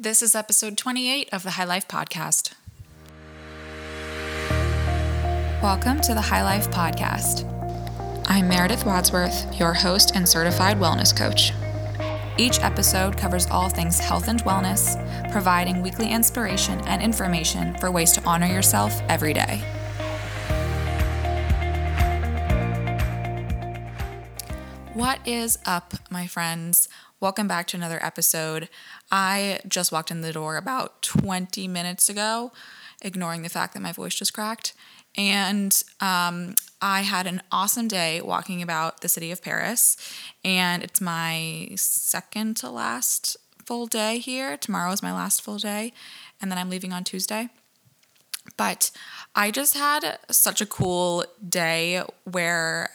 This is episode 28 of the HYE Life Podcast. Welcome to the HYE Life Podcast. I'm Meredith Wadsworth, your host and certified wellness coach. Each episode covers all things health and wellness, providing weekly inspiration and information for ways to honor yourself every day. What is up, my friends? Welcome back to another episode. I just walked in the door about 20 minutes ago, ignoring the fact that my voice just cracked. And um, I had an awesome day walking about the city of Paris. And it's my second to last full day here. Tomorrow is my last full day. And then I'm leaving on Tuesday. But I just had such a cool day where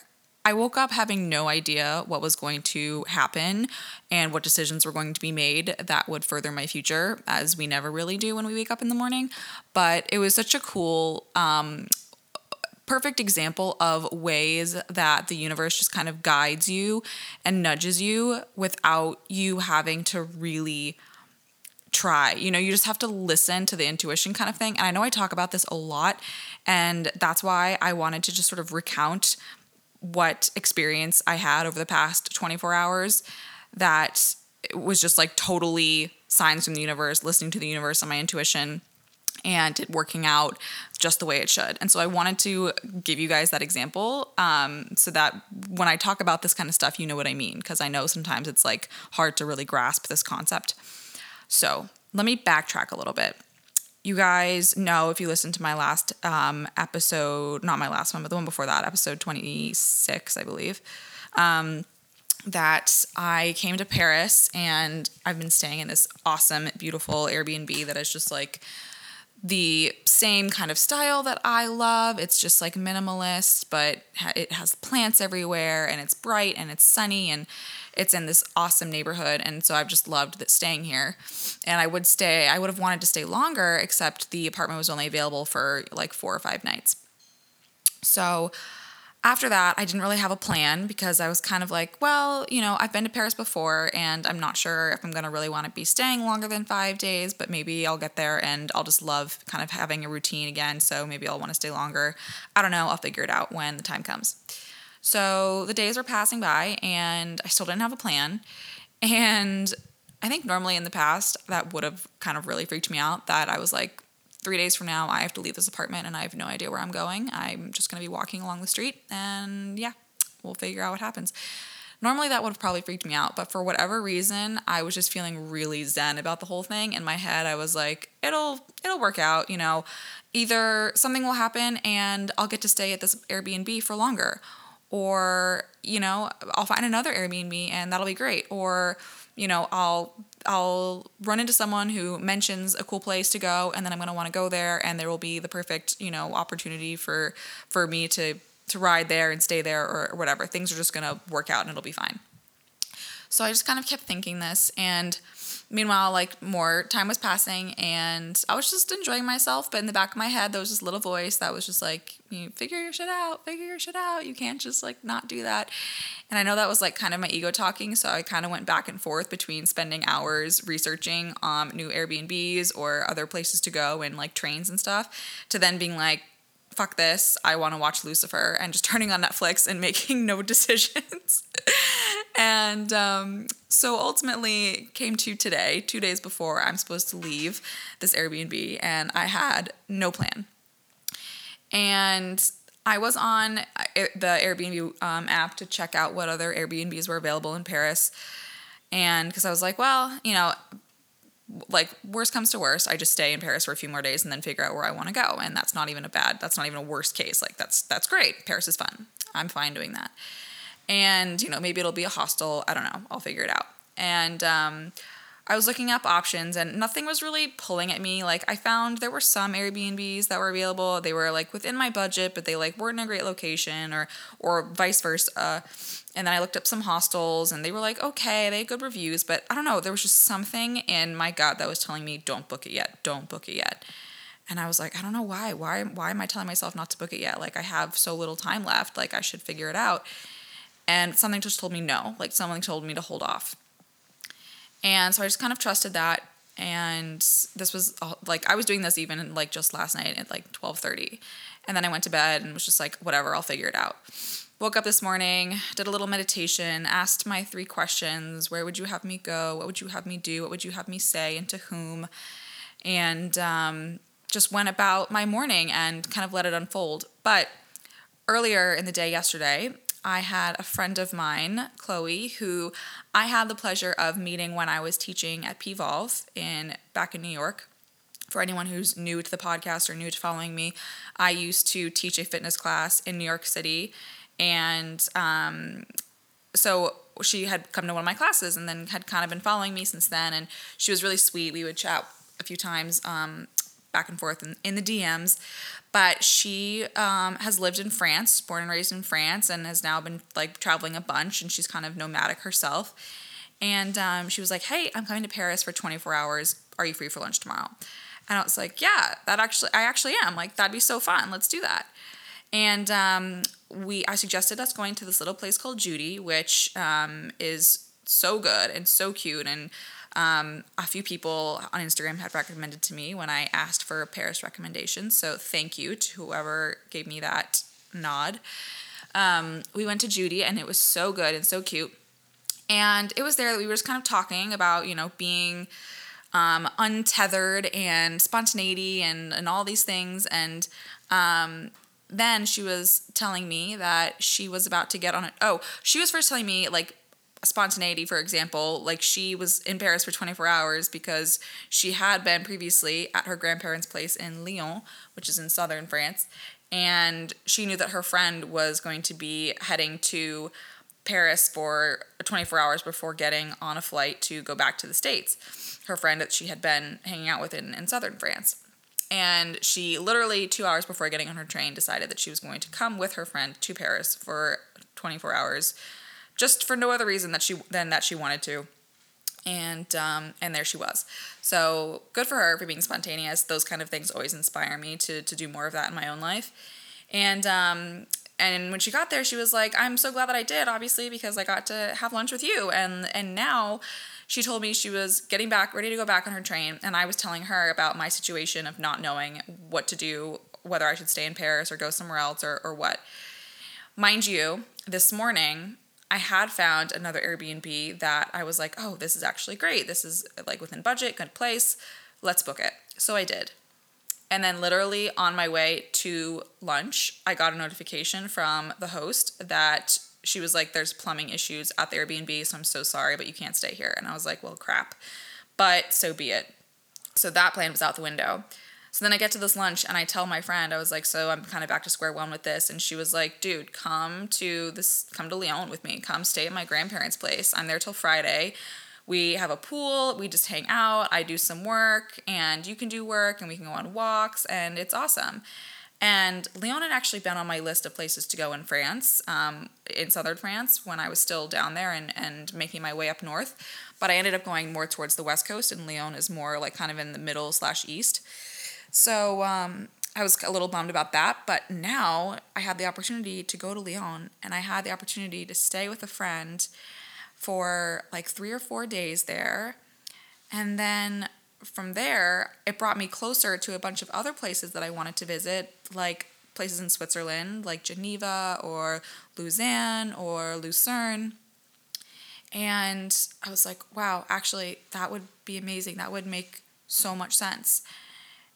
I woke up having no idea what was going to happen and what decisions were going to be made that would further my future, as we never really do when we wake up in the morning. But it was such a cool, um, perfect example of ways that the universe just kind of guides you and nudges you without you having to really try. You know, you just have to listen to the intuition kind of thing. And I know I talk about this a lot, and that's why I wanted to just sort of recount what experience I had over the past 24 hours that was just like totally signs from the universe, listening to the universe and my intuition and it working out just the way it should. And so I wanted to give you guys that example um, so that when I talk about this kind of stuff, you know what I mean, because I know sometimes it's like hard to really grasp this concept. So let me backtrack a little bit you guys know if you listen to my last um, episode, not my last one, but the one before that, episode 26, I believe, um, that I came to Paris and I've been staying in this awesome, beautiful Airbnb that is just like the same kind of style that I love. It's just like minimalist, but it has plants everywhere and it's bright and it's sunny and it's in this awesome neighborhood and so i've just loved that staying here and i would stay i would have wanted to stay longer except the apartment was only available for like four or five nights so after that, I didn't really have a plan because I was kind of like, well, you know, I've been to Paris before and I'm not sure if I'm going to really want to be staying longer than five days, but maybe I'll get there and I'll just love kind of having a routine again. So maybe I'll want to stay longer. I don't know. I'll figure it out when the time comes. So the days were passing by and I still didn't have a plan. And I think normally in the past that would have kind of really freaked me out that I was like, three days from now, I have to leave this apartment and I have no idea where I'm going. I'm just going to be walking along the street and yeah, we'll figure out what happens. Normally that would have probably freaked me out, but for whatever reason, I was just feeling really zen about the whole thing. In my head, I was like, it'll it'll work out, you know. Either something will happen and I'll get to stay at this Airbnb for longer or you know i'll find another airbnb and that'll be great or you know i'll i'll run into someone who mentions a cool place to go and then i'm going to want to go there and there will be the perfect you know opportunity for for me to to ride there and stay there or, whatever. Things are just going to work out and it'll be fine. So i just kind of kept thinking this and Meanwhile, like more time was passing and I was just enjoying myself. But in the back of my head, there was this little voice that was just like, you figure your shit out, figure your shit out. You can't just like not do that. And I know that was like kind of my ego talking. So I kind of went back and forth between spending hours researching um, new Airbnbs or other places to go and like trains and stuff to then being like, fuck this, I want to watch Lucifer, and just turning on Netflix and making no decisions. and um, so ultimately came to today, two days before I'm supposed to leave this Airbnb, and I had no plan. And I was on uh, the Airbnb um, app to check out what other Airbnbs were available in Paris. And because I was like, well, you know, like worst comes to worst, I just stay in Paris for a few more days and then figure out where I want to go. And that's not even a bad, that's not even a worst case. Like that's that's great. Paris is fun. I'm fine doing that. And you know, maybe it'll be a hostel. I don't know. I'll figure it out. And um, I was looking up options and nothing was really pulling at me. Like I found there were some Airbnbs that were available. They were like within my budget, but they like weren't in a great location or or vice versa. And then I looked up some hostels and they were like, okay, they had good reviews, but I don't know, there was just something in my gut that was telling me, don't book it yet, don't book it yet. And I was like, I don't know why. Why why am I telling myself not to book it yet? Like I have so little time left, like I should figure it out. And something just told me no. Like something told me to hold off. And so I just kind of trusted that. and this was like I was doing this even like just last night at like 12:30. And then I went to bed and was just like whatever, I'll figure it out. Woke up this morning, did a little meditation, asked my three questions, where would you have me go? What would you have me do? What would you have me say and to whom? And um, just went about my morning and kind of let it unfold. But earlier in the day yesterday, I had a friend of mine, Chloe, who I had the pleasure of meeting when I was teaching at P.volve in back in New York. For anyone who's new to the podcast or new to following me, I used to teach a fitness class in New York City, and um, so she had come to one of my classes and then had kind of been following me since then. And she was really sweet. We would chat a few times um, back and forth in, in the DMs. But she um, has lived in France, born and raised in France, and has now been like traveling a bunch. And she's kind of nomadic herself. And um, she was like, "Hey, I'm coming to Paris for 24 hours. Are you free for lunch tomorrow?" And I was like, "Yeah, that actually, I actually am. Like, that'd be so fun. Let's do that." And um, we, I suggested us going to this little place called Judy, which um, is so good and so cute and um, a few people on Instagram had recommended to me when I asked for Paris recommendations. So thank you to whoever gave me that nod. Um, we went to Judy and it was so good and so cute. And it was there that we were just kind of talking about, you know, being um, untethered and spontaneity and, and all these things. And um, then she was telling me that she was about to get on it. Oh, she was first telling me like spontaneity, for example, like she was in Paris for 24 hours because she had been previously at her grandparents' place in Lyon, which is in southern France. And she knew that her friend was going to be heading to Paris for 24 hours before getting on a flight to go back to the States. Her friend that she had been hanging out with in, in southern France. And she literally, two hours before getting on her train, decided that she was going to come with her friend to Paris for 24 hours just for no other reason that she than that she wanted to and um, and there she was. So good for her for being spontaneous. Those kind of things always inspire me to to do more of that in my own life. And um, and when she got there, she was like, "I'm so glad that I did, obviously, because I got to have lunch with you." And and now she told me she was getting back, ready to go back on her train, and I was telling her about my situation of not knowing what to do, whether I should stay in Paris or go somewhere else or or what. Mind you, this morning I had found another Airbnb that I was like, oh, this is actually great. This is like within budget, good place. Let's book it. So I did. And then, literally on my way to lunch, I got a notification from the host that she was like, There's plumbing issues at the Airbnb, so I'm so sorry, but you can't stay here. And I was like, Well, crap. But so be it. So that plan was out the window. So then I get to this lunch and I tell my friend, I was like, so I'm kind of back to square one with this. And she was like, dude, come to this, come to Lyon with me. Come stay at my grandparents' place. I'm there till Friday. We have a pool, we just hang out, I do some work, and you can do work, and we can go on walks, and it's awesome. And Lyon had actually been on my list of places to go in France, um, in southern France, when I was still down there and, and making my way up north. But I ended up going more towards the west coast, and Lyon is more like kind of in the middle slash east. So um, I was a little bummed about that, but now I had the opportunity to go to Lyon and I had the opportunity to stay with a friend for like three or four days there. And then from there, it brought me closer to a bunch of other places that I wanted to visit, like places in Switzerland, like Geneva or Lausanne or Lucerne. And I was like, wow, actually, that would be amazing. That would make so much sense.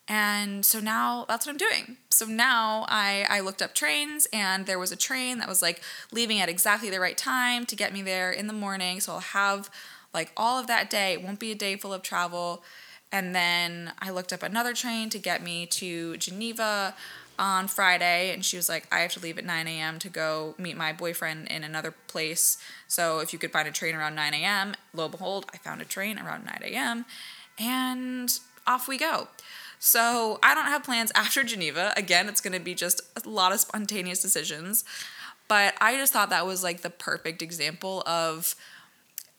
And so now that's what I'm doing. So now I, I looked up trains and there was a train that was like leaving at exactly the right time to get me there in the morning. So I'll have like all of that day. It won't be a day full of travel. And then I looked up another train to get me to Geneva on Friday, and she was like, I have to leave at 9 a.m. to go meet my boyfriend in another place. So if you could find a train around 9 a.m., lo and behold, I found a train around 9 a.m. And off we go. So I don't have plans after Geneva. Again, it's going to be just a lot of spontaneous decisions. But I just thought that was like the perfect example of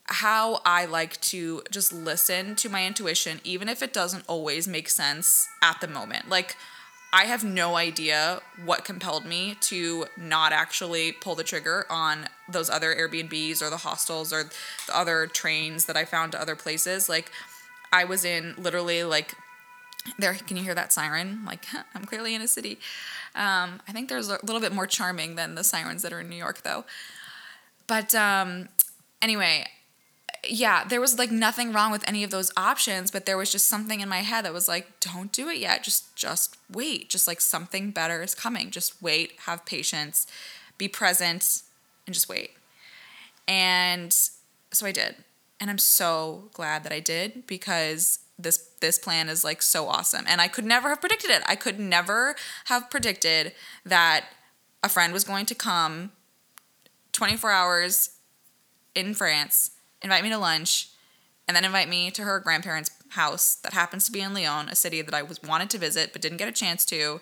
how I like to just listen to my intuition, even if it doesn't always make sense at the moment. Like, I have no idea what compelled me to not actually pull the trigger on those other Airbnbs or the hostels or the other trains that I found to other places. Like, I was in literally like there can you hear that siren? Like i'm clearly in a city. Um, i think there's a little bit more charming than the sirens that are in new york though. But um, anyway yeah there was like nothing wrong with any of those options but there was just something in my head that was like don't do it yet. Just just wait. Just like something better is coming. Just wait. Have patience. Be present and just wait. And so i did. And i'm so glad that i did because this this plan is like so awesome. And i could never have predicted it. I could never have predicted that a friend was going to come 24 hours in france invite me to lunch and then invite me to her grandparents house that happens to be in lyon a city that i was wanted to visit but didn't get a chance to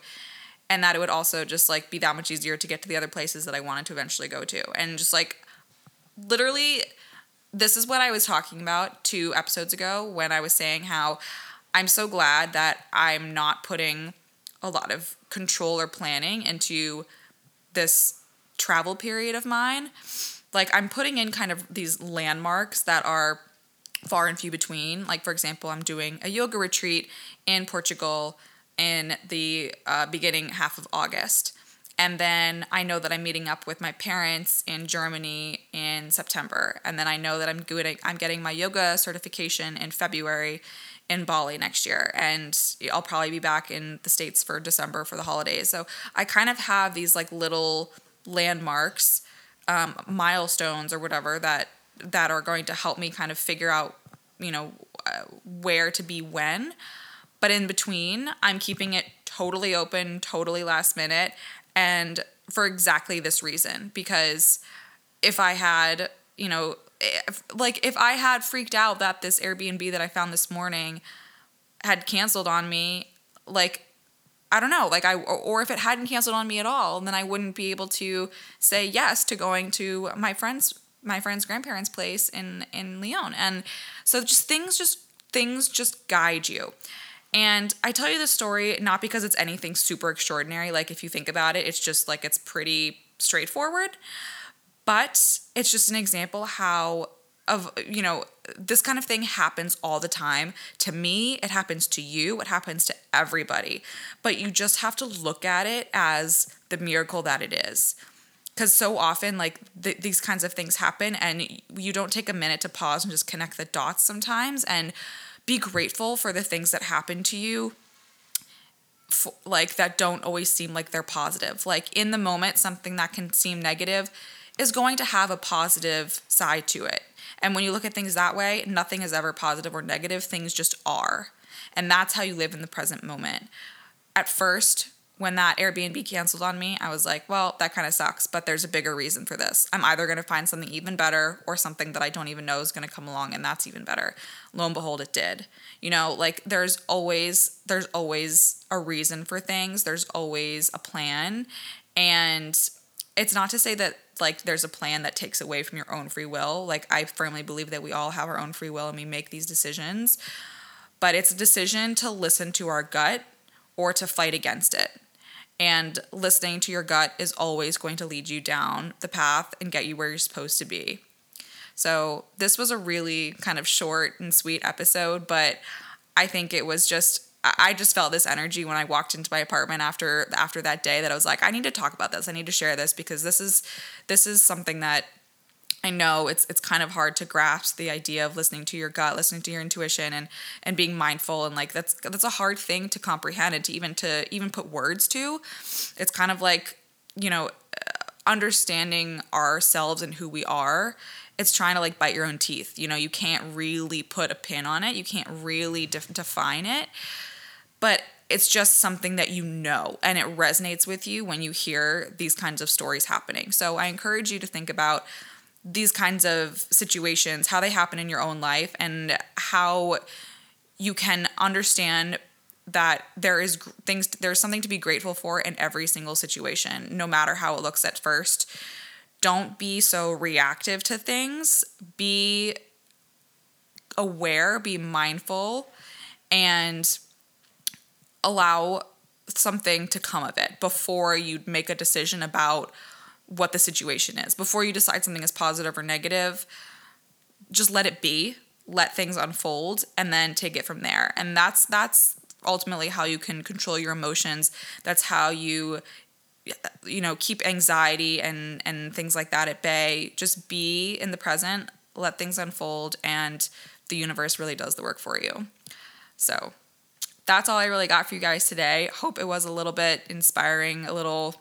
and that it would also just like be that much easier to get to the other places that i wanted to eventually go to. And just like literally this is what I was talking about two episodes ago when I was saying how I'm so glad that I'm not putting a lot of control or planning into this travel period of mine. Like I'm putting in kind of these landmarks that are far and few between. Like for example, I'm doing a yoga retreat in Portugal in the uh, beginning half of August. And then I know that I'm meeting up with my parents in Germany in September. And then I know that I'm doing I'm getting my yoga certification in February in Bali next year. And I'll probably be back in the States for December for the holidays. So I kind of have these like little landmarks, um, milestones or whatever that that are going to help me kind of figure out, you know, uh, where to be when. But in between, I'm keeping it totally open, totally last minute and for exactly this reason because if I had, you know, if, like if I had freaked out that this Airbnb that I found this morning had canceled on me, like I don't know, like I or if it hadn't canceled on me at all, then I wouldn't be able to say yes to going to my friend's my friend's grandparents' place in in Lyon. And so just things just things just guide you. And I tell you this story not because it's anything super extraordinary. Like, if you think about it, it's just like it's pretty straightforward. But it's just an example how, of, you know, this kind of thing happens all the time. To me, it happens to you, it happens to everybody. But you just have to look at it as the miracle that it is because so often like th- these kinds of things happen and you don't take a minute to pause and just connect the dots sometimes and be grateful for the things that happen to you f- like that don't always seem like they're positive. Like in the moment something that can seem negative is going to have a positive side to it. And when you look at things that way nothing is ever positive or negative. Things just are. And that's how you live in the present moment. At first when that Airbnb canceled on me, I was like, well, that kind of sucks, but there's a bigger reason for this. I'm either going to find something even better or something that I don't even know is going to come along and that's even better. Lo and behold, it did. You know, like there's always there's always a reason for things. There's always a plan. And it's not to say that like there's a plan that takes away from your own free will. Like I firmly believe that we all have our own free will and we make these decisions. But it's a decision to listen to our gut or to fight against it and listening to your gut is always going to lead you down the path and get you where you're supposed to be. So, this was a really kind of short and sweet episode, but I think it was just I just felt this energy when I walked into my apartment after after that day that I was like I need to talk about this. I need to share this because this is this is something that I know it's it's kind of hard to grasp the idea of listening to your gut, listening to your intuition, and and being mindful, and like that's that's a hard thing to comprehend and to even to even put words to. It's kind of like you know uh, understanding ourselves and who we are it's trying to like bite your own teeth. You know you can't really put a pin on it. You can't really de- define it. But it's just something that you know and it resonates with you when you hear these kinds of stories happening. So i encourage you to think about these kinds of situations, how they happen in your own life, and how you can understand that there is things there's something to be grateful for in every single situation no matter how it looks at first. Don't be so reactive to things. Be aware be mindful and allow something to come of it before you make a decision about what the situation is. Before you decide something is positive or negative, just let it be let things unfold and then take it from there. And that's that's ultimately how you can control your emotions. That's how you you know keep anxiety and and things like that at bay just be in the present let things unfold and the universe really does the work for you so that's all i really got for you guys today hope it was a little bit inspiring a little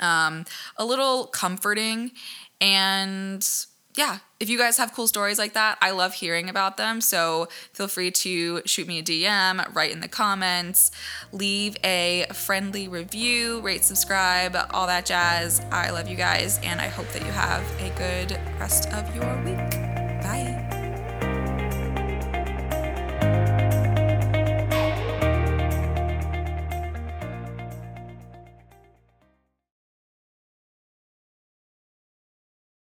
um a little comforting and yeah, if you guys have cool stories like that, I love hearing about them. So feel free to shoot me a DM, write in the comments, leave a friendly review, rate, subscribe, all that jazz. I love you guys, and I hope that you have a good rest of your week. Bye.